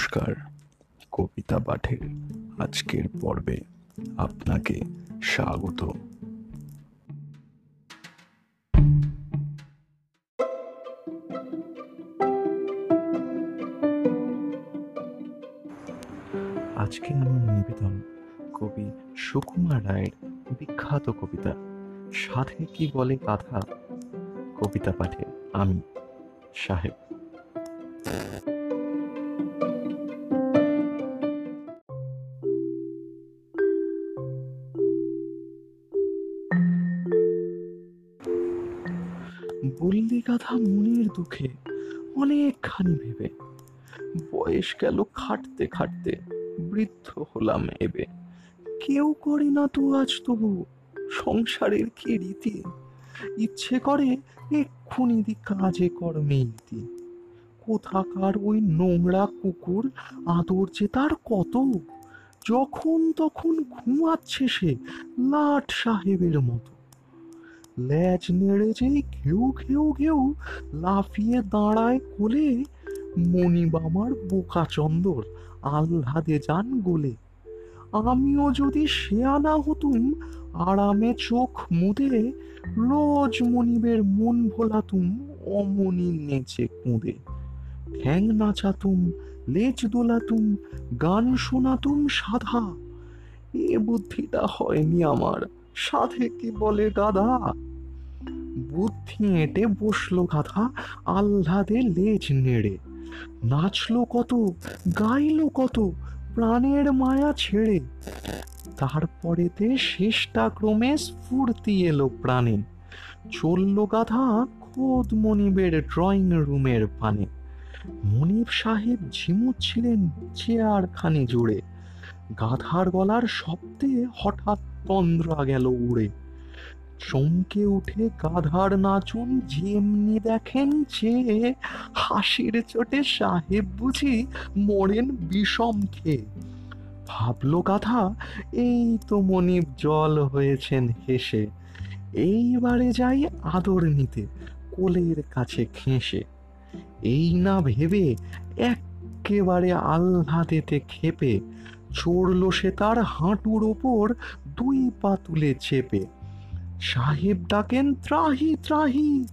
নমস্কার, কবিতা পাঠের আজকের পর্বে আপনাকে স্বাগত। আজকে আমার নিবেদন কবি সুকুমার রায়ের বিখ্যাত কবিতা সাথে কি বলে গাথা কবিতা পাঠে আমি সাহেব। বললি গাথা মনের দুঃখে, অনেকখানি ভেবে। বয়স গেল খাটতে খাটতে, বৃদ্ধ হলাম এবে। কেউ করে না তো আজ তবু সংসারের কি রীতি? ইচ্ছে করে এক্ষুনি দি কাজে কর্মে ইতি। কোথাকার ওই নোংরা কুকুর আদর যে তার কত? যখন তখন ঘুমাচ্ছে সে লাট সাহেবের মতো। ল্যাজ নেড়ে যেই ঘেউ ঘেউ ঘেউ লাফিয়ে দাঁড়ায় কোলে মণিবামার বোকা চন্দর আহ্লাদে যান গোলে। আমিও যদি শেয়ানা হতুম, আরামে চোখ মুদে রোজ মনিবের মন ভোলাতুম, অমনি নেচে কুঁদে। ঠ্যাং নাচাতুম, লেজ দোলাতুম, গান শোনাতুম সাধা। এ বুদ্ধিটা হয়নি আমার, সাধে কি বলে গাধা? বুদ্ধি এঁটে বসল গাধা আহ্লাদে লেজ নেড়ে। নাচলো কত, গাইলো কত, প্রাণের মায়া ছেড়ে। তারপরেতে শেষটা ক্রমে স্ফূর্তি এলো প্রাণে। চলল গাধা খোদ মনিবের ড্রয়িং রুমের পানে। মনিব সাহেব ঝিমুচ্ছিলেন চেয়ার খানি জুড়ে। গাধার গলার শব্দে হঠাৎ তন্দ্রা গেল উড়ে। চমকে উঠে গাধার নাচুন যেমনি দেখেন যে, হাসির চোটে সাহেব বুঝি মরেন বিষম খেয়ে। ভাবল গাধা, এই তো মনিব জল হয়েছেন হেসে। এইবারে যাই আদর নিতে, কোলের কাছে ঘেঁষে। এই না ভেবে একেবারে আহ্লাদেতে খেপে, চড়ল সে তার হাঁটুর ওপর দুই পা তুলে চেপে। সাহেব ডাকেন, ত্রাহি ত্রাহি।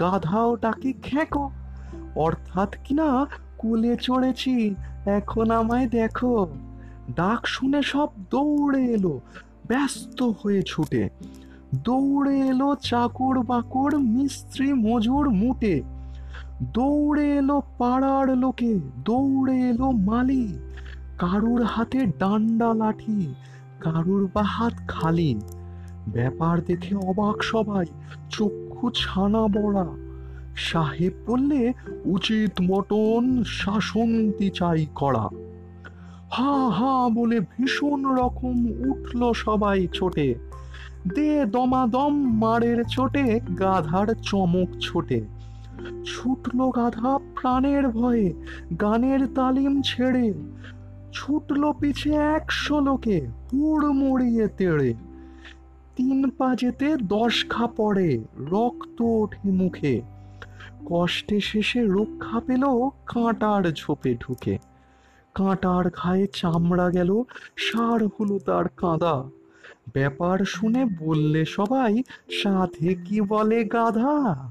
গাধাও ডাকে, খেঁকো। অর্থাৎ কিনা কুলে চড়েছি, এখন আমায় দেখো। ডাক শুনে সব দৌড়ে এলো, ব্যস্ত হয়ে ছুটে। দৌড়ে এলো চাকর বাকর, মিস্ত্রি মজুর মুটে। দৌড়ে এলো পাড়ার লোকে, দৌড়ে এলো মালি। কারুর হাতে ডান্ডা লাঠি, কারুর বা হাত খালি। ব্যাপার দেখে অবাক সবাই, চক্ষু ছানা বড়া। সাহেব বললে, উচিত মটন শাসন্তি চাই করা। হা হা, বলে ভীষণ রকম উঠল সবাই ছোটে। দে দমাদম মারের চোটে, গাধার চমক ছোটে। ছুটলো গাধা প্রাণের ভয়ে, গানের তালিম ছেড়ে। ছুটলো পিছে একশো লোকে হুড় মুড়িয়ে তেড়ে। তিন পা যেতে দশ খা পড়ে রক্ত ওঠে মুখে। কষ্টে শেষে রক্ষা পেল কাঁটার ঝোপে ঢুকে। কাঁটার ঘায়ে চামড়া গেল, সার হলো তার কাঁদা। ব্যাপার শুনে বললে সবাই সাথে কি বলে গাধা?